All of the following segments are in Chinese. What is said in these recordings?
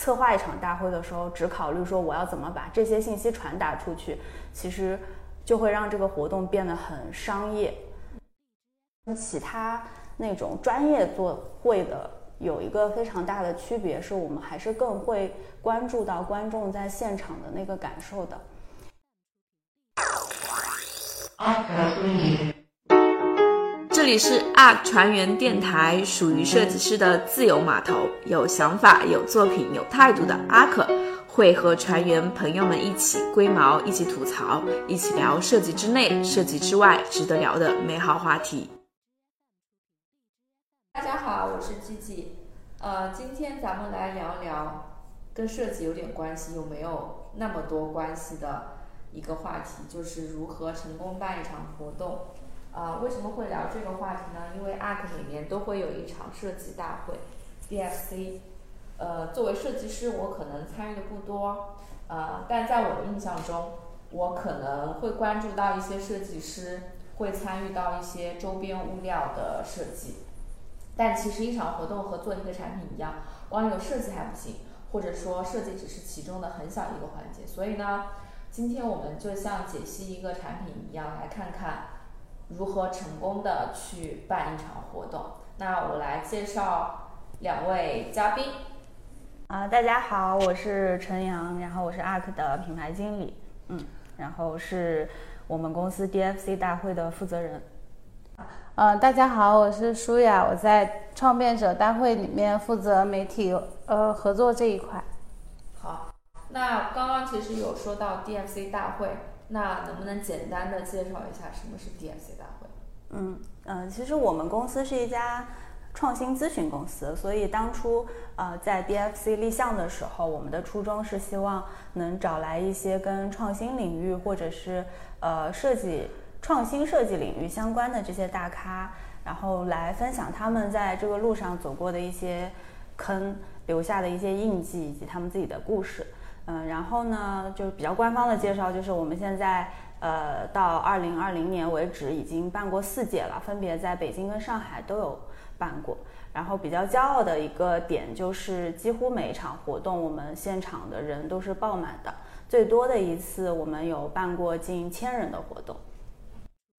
策划一场大会的时候，只考虑说我要怎么把这些信息传达出去，其实就会让这个活动变得很商业。跟其他那种专业做会的有一个非常大的区别，是我们还是更会关注到观众在现场的那个感受的。这里是 ARK 船员电台，属于设计师的自由码头，有想法、有作品、有态度的阿克，会和船员朋友们一起龟毛，一起吐槽，一起聊设计之内、设计之外值得聊的美好话题。大家好，我是 G G，呃，今天咱们来聊聊跟设计有点关系又没有那么多关系的一个话题，就是如何成功办一场活动。啊，为什么会聊这个话题呢？因为 ARK 里面都会有一场设计大会，DFC。呃，作为设计师，我可能参与的不多，呃，但在我的印象中，我可能会关注到一些设计师会参与到一些周边物料的设计。但其实一场活动和做一个产品一样，光有设计还不行，或者说设计只是其中的很小一个环节。所以呢，今天我们就像解析一个产品一样，来看看。如何成功的去办一场活动？那我来介绍两位嘉宾。啊，大家好，我是陈阳，然后我是 ARK 的品牌经理，嗯，然后是我们公司 DFC 大会的负责人。嗯，大家好，我是舒雅，我在创变者大会里面负责媒体呃合作这一块。好，那刚刚其实有说到 DFC 大会。那能不能简单的介绍一下什么是 DFC 大会？嗯嗯，其实我们公司是一家创新咨询公司，所以当初呃在 DFC 立项的时候，我们的初衷是希望能找来一些跟创新领域或者是呃设计创新设计领域相关的这些大咖，然后来分享他们在这个路上走过的一些坑，留下的一些印记以及他们自己的故事。嗯，然后呢，就是比较官方的介绍，就是我们现在呃到二零二零年为止已经办过四届了，分别在北京跟上海都有办过。然后比较骄傲的一个点就是，几乎每一场活动我们现场的人都是爆满的，最多的一次我们有办过近千人的活动。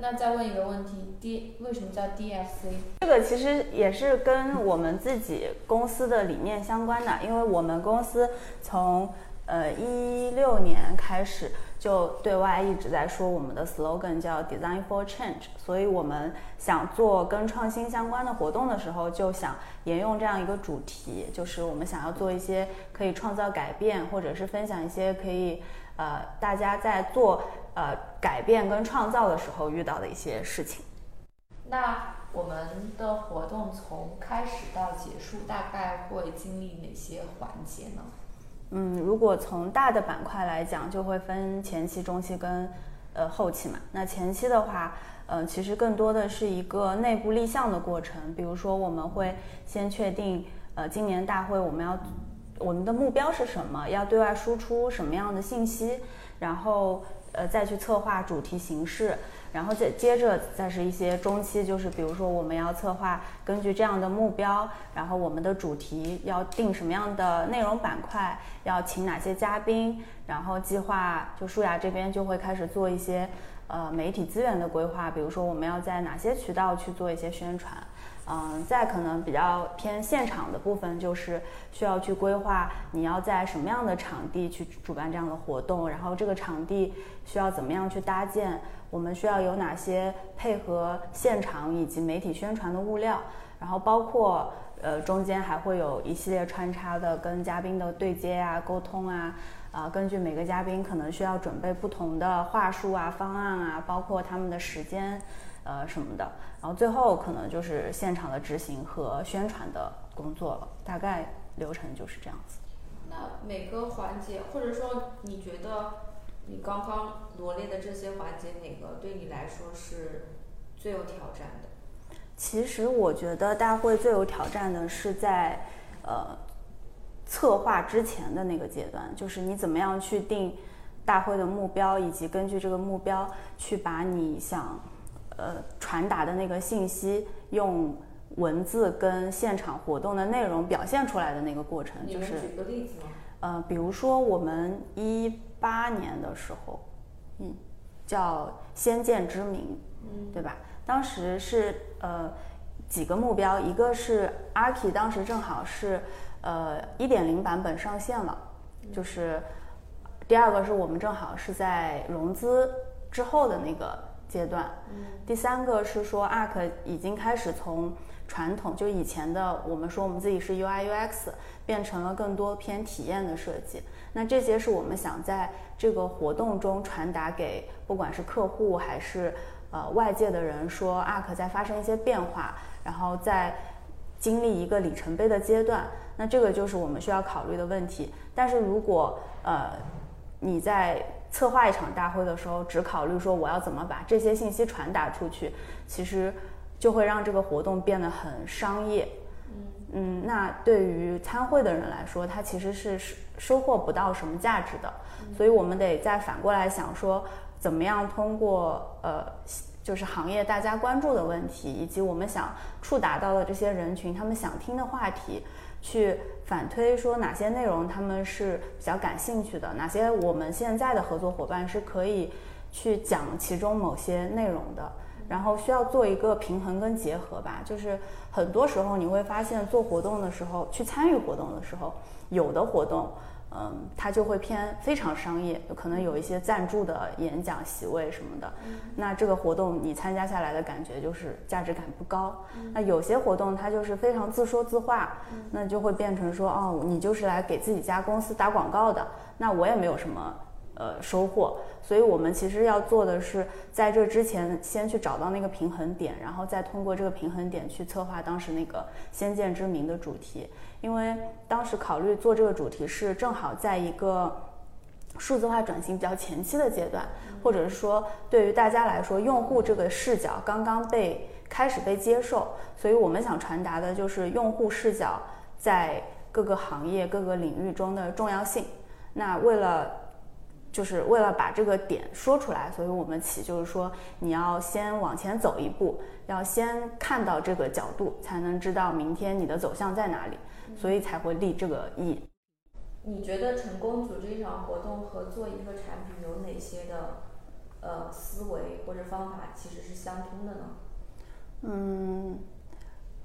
那再问一个问题，D 为什么叫 DFC？这个其实也是跟我们自己公司的理念相关的，因为我们公司从呃，一六年开始就对外一直在说我们的 slogan 叫 Design for Change，所以我们想做跟创新相关的活动的时候，就想沿用这样一个主题，就是我们想要做一些可以创造改变，或者是分享一些可以呃大家在做呃改变跟创造的时候遇到的一些事情。那我们的活动从开始到结束，大概会经历哪些环节呢？嗯，如果从大的板块来讲，就会分前期、中期跟呃后期嘛。那前期的话，呃，其实更多的是一个内部立项的过程。比如说，我们会先确定，呃，今年大会我们要我们的目标是什么，要对外输出什么样的信息，然后呃再去策划主题形式。然后再接着再是一些中期，就是比如说我们要策划，根据这样的目标，然后我们的主题要定什么样的内容板块，要请哪些嘉宾，然后计划就舒雅这边就会开始做一些呃媒体资源的规划，比如说我们要在哪些渠道去做一些宣传。嗯，再可能比较偏现场的部分，就是需要去规划你要在什么样的场地去主办这样的活动，然后这个场地需要怎么样去搭建，我们需要有哪些配合现场以及媒体宣传的物料，然后包括呃中间还会有一系列穿插的跟嘉宾的对接啊、沟通啊，啊根据每个嘉宾可能需要准备不同的话术啊、方案啊，包括他们的时间。呃，什么的，然后最后可能就是现场的执行和宣传的工作了，大概流程就是这样子。那每个环节，或者说你觉得你刚刚罗列的这些环节，哪个对你来说是最有挑战的？其实我觉得大会最有挑战的是在呃策划之前的那个阶段，就是你怎么样去定大会的目标，以及根据这个目标去把你想。呃，传达的那个信息用文字跟现场活动的内容表现出来的那个过程，就是举个例子吗？呃，比如说我们一八年的时候，嗯，叫《先见之明》，嗯，对吧？当时是呃几个目标，一个是 Arki 当时正好是呃一点零版本上线了，就是第二个是我们正好是在融资之后的那个阶段，第三个是说，Arc 已经开始从传统就以前的我们说我们自己是 UI UX 变成了更多偏体验的设计。那这些是我们想在这个活动中传达给不管是客户还是呃外界的人，说，Arc 在发生一些变化，然后在经历一个里程碑的阶段。那这个就是我们需要考虑的问题。但是如果呃你在策划一场大会的时候，只考虑说我要怎么把这些信息传达出去，其实就会让这个活动变得很商业。嗯，那对于参会的人来说，他其实是收收获不到什么价值的，所以我们得再反过来想说，怎么样通过呃，就是行业大家关注的问题，以及我们想触达到的这些人群他们想听的话题，去反推说哪些内容他们是比较感兴趣的，哪些我们现在的合作伙伴是可以去讲其中某些内容的。然后需要做一个平衡跟结合吧，就是很多时候你会发现做活动的时候，去参与活动的时候，有的活动，嗯，它就会偏非常商业，有可能有一些赞助的演讲席位什么的，那这个活动你参加下来的感觉就是价值感不高。那有些活动它就是非常自说自话，那就会变成说，哦，你就是来给自己家公司打广告的，那我也没有什么。呃，收获，所以我们其实要做的是，在这之前先去找到那个平衡点，然后再通过这个平衡点去策划当时那个先见之明的主题。因为当时考虑做这个主题是正好在一个数字化转型比较前期的阶段，或者是说对于大家来说，用户这个视角刚刚被开始被接受，所以我们想传达的就是用户视角在各个行业各个领域中的重要性。那为了就是为了把这个点说出来，所以我们起就是说，你要先往前走一步，要先看到这个角度，才能知道明天你的走向在哪里，所以才会立这个意。你觉得成功组织一场活动和做一个产品有哪些的呃思维或者方法其实是相通的呢？嗯。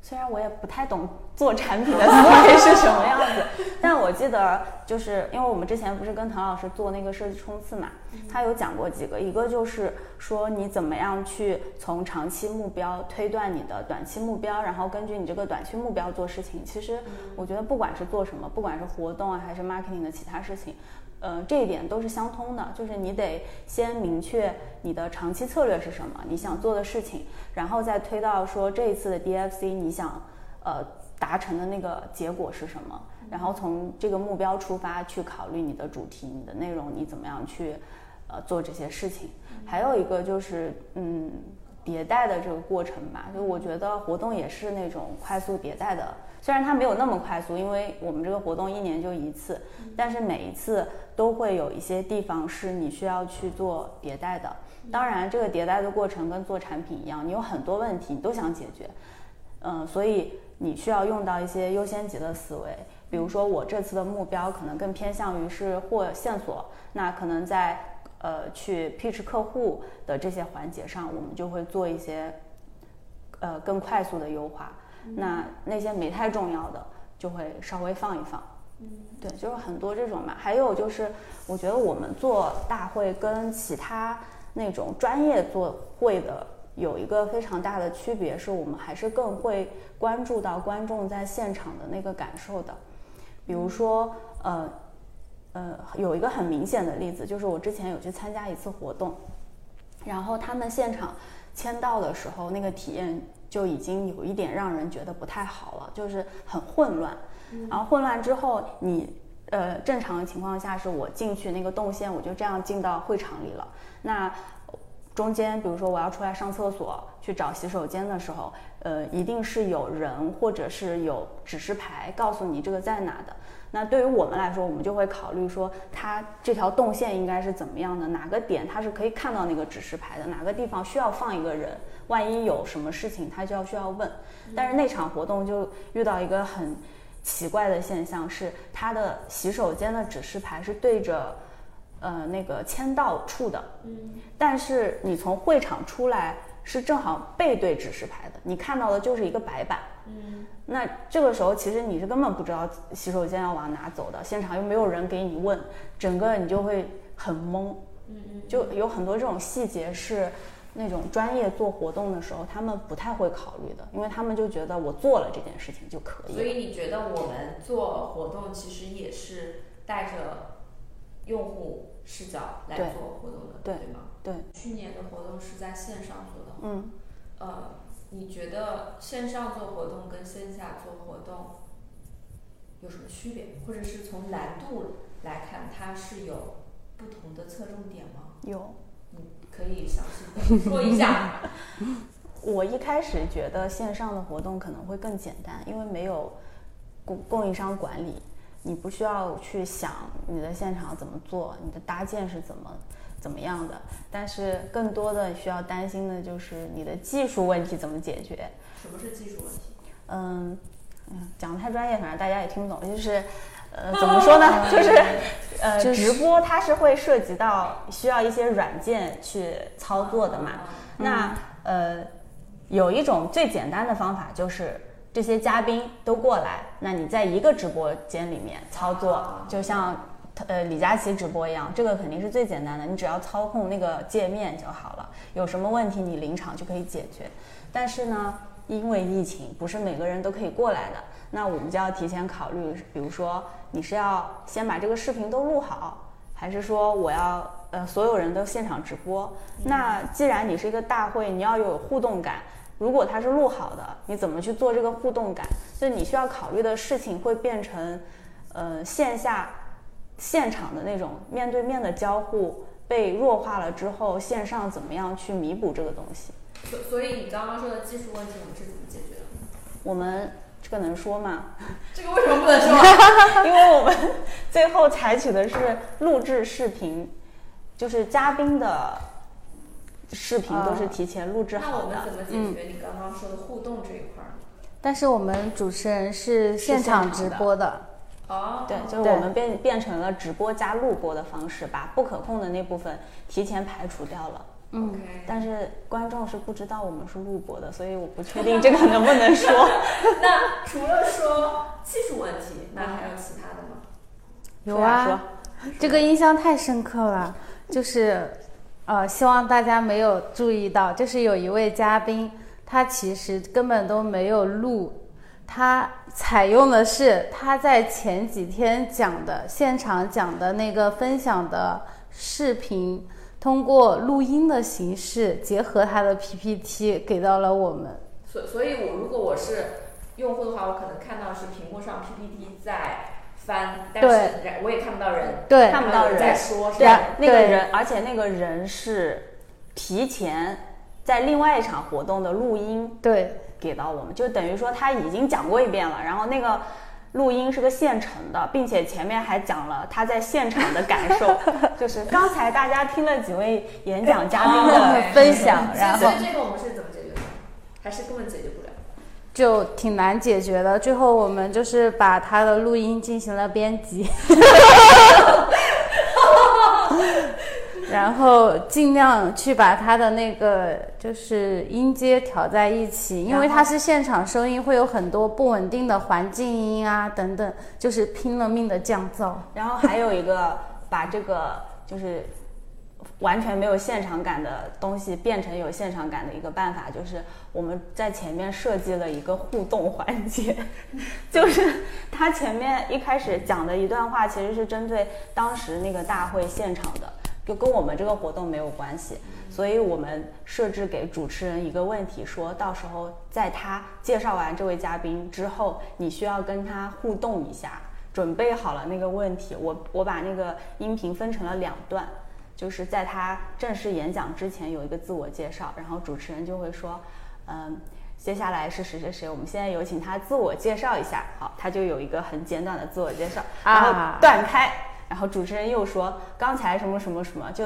虽然我也不太懂做产品的思维是什么样子，但我记得就是因为我们之前不是跟唐老师做那个设计冲刺嘛，他有讲过几个，一个就是说你怎么样去从长期目标推断你的短期目标，然后根据你这个短期目标做事情。其实我觉得不管是做什么，不管是活动啊还是 marketing 的其他事情。呃，这一点都是相通的，就是你得先明确你的长期策略是什么，你想做的事情，然后再推到说这一次的 DFC 你想呃达成的那个结果是什么，然后从这个目标出发去考虑你的主题、你的内容，你怎么样去呃做这些事情。还有一个就是嗯迭代的这个过程吧，就我觉得活动也是那种快速迭代的。虽然它没有那么快速，因为我们这个活动一年就一次，但是每一次都会有一些地方是你需要去做迭代的。当然，这个迭代的过程跟做产品一样，你有很多问题你都想解决，嗯，所以你需要用到一些优先级的思维。比如说，我这次的目标可能更偏向于是获线索，那可能在呃去 pitch 客户的这些环节上，我们就会做一些呃更快速的优化。那那些没太重要的就会稍微放一放，嗯，对，就是很多这种嘛。还有就是，我觉得我们做大会跟其他那种专业做会的有一个非常大的区别，是我们还是更会关注到观众在现场的那个感受的。比如说，呃，呃，有一个很明显的例子，就是我之前有去参加一次活动，然后他们现场签到的时候，那个体验。就已经有一点让人觉得不太好了，就是很混乱。然后混乱之后，你呃正常的情况下是我进去那个动线，我就这样进到会场里了。那中间比如说我要出来上厕所去找洗手间的时候，呃，一定是有人或者是有指示牌告诉你这个在哪的。那对于我们来说，我们就会考虑说，它这条动线应该是怎么样的，哪个点它是可以看到那个指示牌的，哪个地方需要放一个人，万一有什么事情，他就要需要问。但是那场活动就遇到一个很奇怪的现象，是它的洗手间的指示牌是对着呃那个签到处的，嗯，但是你从会场出来是正好背对指示牌的，你看到的就是一个白板。嗯，那这个时候其实你是根本不知道洗手间要往哪走的，现场又没有人给你问，整个你就会很懵。嗯嗯，就有很多这种细节是那种专业做活动的时候他们不太会考虑的，因为他们就觉得我做了这件事情就可以。所以你觉得我们做活动其实也是带着用户视角来做活动的，对吗？对，去年的活动是在线上做的，嗯，呃，你觉得线上做活动跟线下做活动有什么区别，或者是从难度来看，它是有不同的侧重点吗？有。你可以详细地说一下。我一开始觉得线上的活动可能会更简单，因为没有供供应商管理，你不需要去想你的现场怎么做，你的搭建是怎么怎么样的。但是更多的需要担心的就是你的技术问题怎么解决。什么是技术问题？嗯嗯，讲的太专业，反正大家也听不懂。就是呃，怎么说呢？就是呃，直播它是会涉及到需要一些软件去操作的嘛。那呃，有一种最简单的方法就是这些嘉宾都过来，那你在一个直播间里面操作，就像呃李佳琦直播一样，这个肯定是最简单的，你只要操控那个界面就好了。有什么问题你临场就可以解决。但是呢，因为疫情，不是每个人都可以过来的，那我们就要提前考虑，比如说你是要先把这个视频都录好，还是说我要呃所有人都现场直播？那既然你是一个大会，你要有互动感。如果它是录好的，你怎么去做这个互动感？就你需要考虑的事情会变成，呃，线下现场的那种面对面的交互被弱化了之后，线上怎么样去弥补这个东西？所所以你刚刚说的技术问题，我们是怎么解决的？我们这个能说吗？这个为什么不能说？因为我们最后采取的是录制视频，就是嘉宾的视频都是提前录制好的那我们。怎么解决你刚刚说的互动这一块儿？但是我们主持人是现场直播的，哦，对，就是我们变变成了直播加录播的方式，把不可控的那部分提前排除掉了。嗯，OK。但是观众是不知道我们是录播的，所以我不确定这个能不能说。那除了说技术问题，那还有其他的吗？有啊，这个印象太深刻了，就是，呃，希望大家没有注意到，就是有一位嘉宾，他其实根本都没有录，他采用的是他在前几天讲的现场讲的那个分享的视频，通过录音的形式结合他的 PPT 给到了我们。所所以，我如果我是用户的话，我可能看到是屏幕上 PPT 在翻，但是人我也看不到人，对看不到人在说，是对吧？对那个人，而且那个人是提前在另外一场活动的录音对给到我们，就等于说他已经讲过一遍了，然后那个。录音是个现成的，并且前面还讲了他在现场的感受，就是刚才大家听了几位演讲嘉宾的 哦分享，然后所以这个我们是怎么解决的？还是根本解决不了？就挺难解决的。最后我们就是把他的录音进行了编辑，然后尽量去把他的那个就是音阶调在一起，因为它是现场收音，会有很多不稳定的环境音啊等等，就是拼了命的降噪。然后还有一个把这个就是完全没有现场感的东西变成有现场感的一个办法，就是我们在前面设计了一个互动环节，就是他前面一开始讲的一段话其实是针对当时那个大会现场的。就跟我们这个活动没有关系，所以我们设置给主持人一个问题，说到时候在他介绍完这位嘉宾之后，你需要跟他互动一下，准备好了那个问题，我我把那个音频分成了两段，就是在他正式演讲之前有一个自我介绍，然后主持人就会说，嗯，接下来是谁谁谁，我们现在有请他自我介绍一下。好，他就有一个很简短的自我介绍，然后啊断开，然后主持人又说刚才什么什么什么，就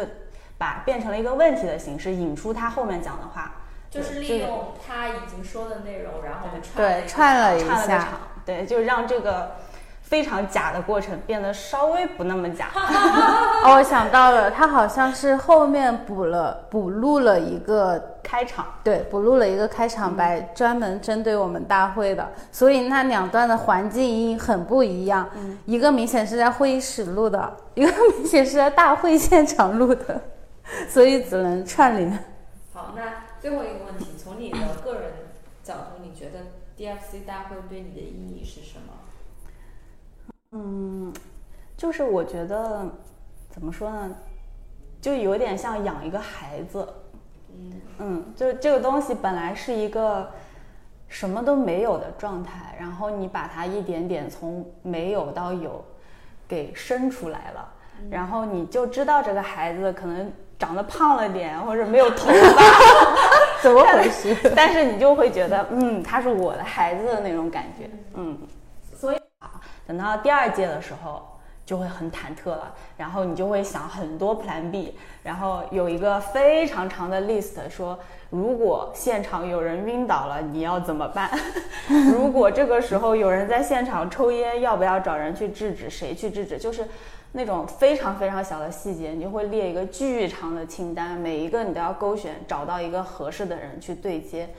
把变成了一个问题的形式，引出他后面讲的话，就是利用他已经说的内容，然后串对串了一个场，对，就让这个非常假的过程变得稍微不那么假。哦，我想到了，他好像是后面补了补录了一个，开场，对，补录了一个开场白，专门针对我们大会的，所以那两段的环境音很不一样，一个明显是在会议室录的，一个明显是在大会现场录的，所以只能串联。好，那最后一个问题，从你的个人角度，你觉得 DFC 大会对你的意义是什么？就是我觉得怎么说呢，就有点像养一个孩子，嗯嗯，就这个东西本来是一个什么都没有的状态，然后你把它一点点从没有到有给生出来了，然后你就知道这个孩子可能长得胖了点，或者没有头发，怎么回事？但是你就会觉得，嗯，他是我的孩子的那种感觉，嗯。等到第二届的时候。就会很忐忑了，然后你就会想很多 Plan B，然后有一个非常长的 list，说如果现场有人晕倒了，你要怎么办？如果这个时候有人在现场抽烟，要不要找人去制止？谁去制止？就是那种非常非常小的细节，你就会列一个巨长的清单，每一个你都要勾选，找到一个合适的人去对接，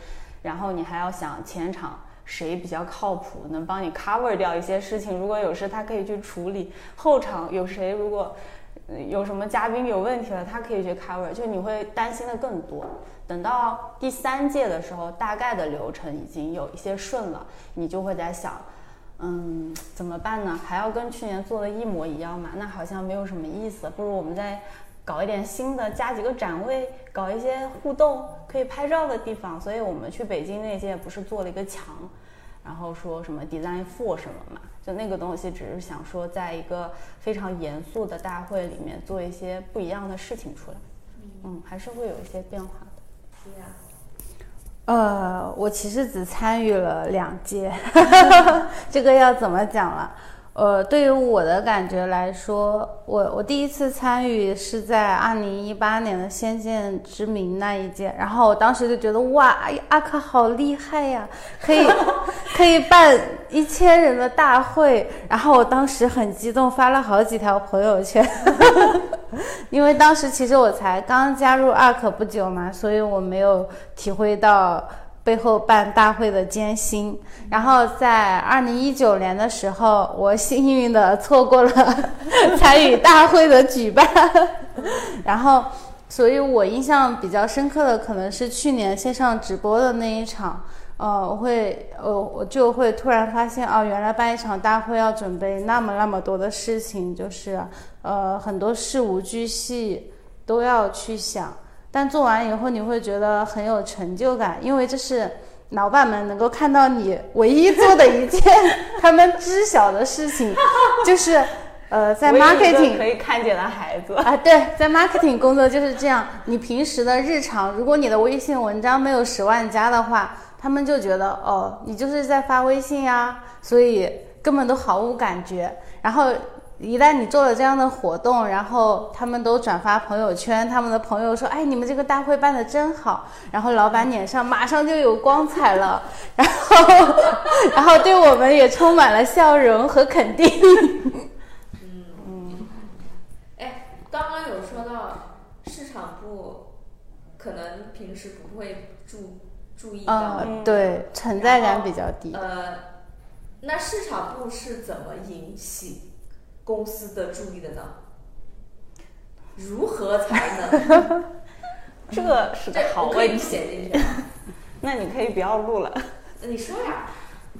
然后你还要想前场。谁比较靠谱，能帮你 cover 掉一些事情？如果有事，他可以去处理。后场有谁？如果有什么嘉宾有问题了，他可以去 cover。就你会担心的更多。等到第三届的时候，大概的流程已经有一些顺了，你就会在想，嗯，怎么办呢？还要跟去年做的一模一样吗？那好像没有什么意思。不如我们再搞一点新的，加几个展位，搞一些互动可以拍照的地方。所以我们去北京那届不是做了一个墙，然后说什么 design for 什么嘛，就那个东西只是想说，在一个非常严肃的大会里面做一些不一样的事情出来。嗯，还是会有一些变化的。对呀，呃，我其实只参与了两届，这个要怎么讲了？呃，对于我的感觉来说，我我第一次参与是在二零一八年的《仙剑之明》那一届，然后我当时就觉得哇，哎阿克好厉害呀，可以 可以办一千人的大会，然后我当时很激动，发了好几条朋友圈，因为当时其实我才刚加入 ARK 不久嘛，所以我没有体会到背后办大会的艰辛。然后在二零一九年的时候，我幸运的错过了参与大会的举办，然后，所以我印象比较深刻的可能是去年线上直播的那一场。呃，我会，呃，我就会突然发现，哦，原来办一场大会要准备那么那么多的事情，就是，呃，很多事无巨细都要去想。但做完以后，你会觉得很有成就感，因为这是老板们能够看到你唯一做的一件 他们知晓的事情，就是，呃，在 marketing 可以看见的孩子。啊，对，在 marketing 工作就是这样。你平时的日常，如果你的微信文章没有十万加的话，他们就觉得哦，你就是在发微信呀，所以根本都毫无感觉。然后一旦你做了这样的活动，然后他们都转发朋友圈，他们的朋友说：“哎，你们这个大会办的真好。”然后老板脸上马上就有光彩了，然后然后对我们也充满了笑容和肯定。嗯嗯哎，刚刚有说到市场部，可能平时不会注注意到，嗯，对，存在感比较低。呃，那市场部是怎么引起公司的注意的呢？如何才能？这个是个好问题。写进去。那你可以不要录了。你说呀，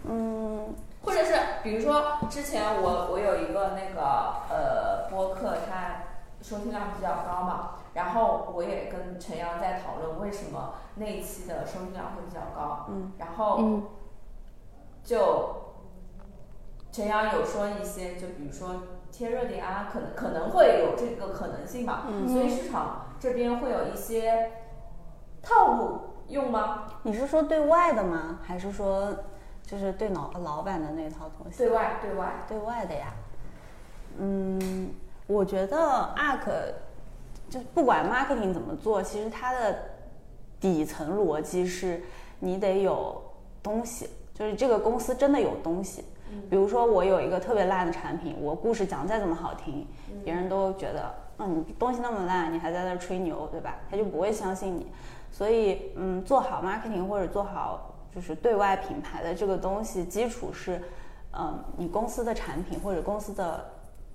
嗯，或者是比如说之前我我有一个那个呃播客，它收听量比较高嘛，然后我也跟陈阳在讨论为什么那一期的收听量会比较高，嗯，然后嗯就陈阳有说一些，就比如说贴热点啊，可能可能会有这个可能性吧，嗯所以市场这边会有一些套路用吗？你是说对外的吗？还是说就是对老老板的那套东西？对外，对外。对外的呀。嗯，我觉得 ARK 就不管 marketing 怎么做，其实它的底层逻辑是你得有东西，就是这个公司真的有东西。比如说我有一个特别烂的产品，我故事讲再怎么好听，别人都觉得，嗯，你东西那么烂，你还在那吹牛，对吧？他就不会相信你。所以，嗯，做好 marketing 或者做好就是对外品牌的这个东西，基础是，嗯，你公司的产品或者公司的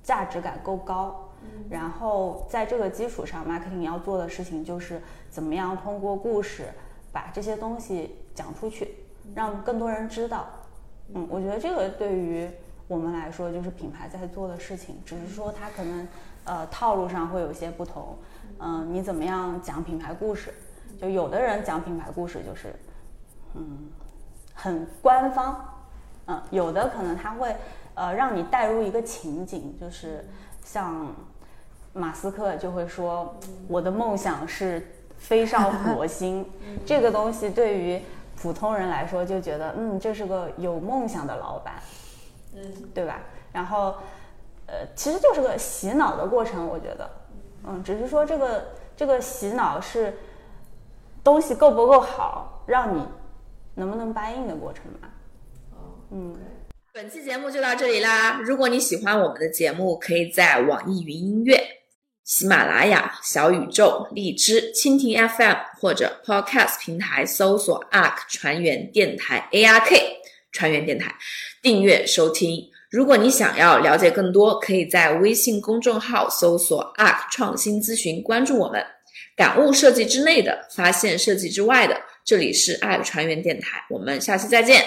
价值感够高。然后在这个基础上，marketing 要做的事情就是怎么样通过故事把这些东西讲出去，让更多人知道。嗯，我觉得这个对于我们来说就是品牌在做的事情，只是说它可能呃套路上会有些不同。嗯，你怎么样讲品牌故事？就有的人讲品牌故事就是嗯很官方，嗯，有的可能他会呃让你带入一个情景，就是像马斯克就会说我的梦想是飞上火星，这个东西对于普通人来说就觉得嗯这是个有梦想的老板，嗯，对吧？然后呃其实就是个洗脑的过程，我觉得，嗯，只是说这个这个洗脑是东西够不够好，让你能不能 buy in 的过程嘛。哦，嗯。本期节目就到这里啦！如果你喜欢我们的节目，可以在网易云音乐、喜马拉雅、小宇宙、荔枝、蜻蜓 FM 或者 Podcast 平台搜索 “ARK 船员电台 ”（ARK 船员电台）订阅收听。如果你想要了解更多，可以在微信公众号搜索 “ARK 创新咨询”，关注我们。感悟设计之内的，发现设计之外的。这里是 ARK 船员电台，我们下期再见。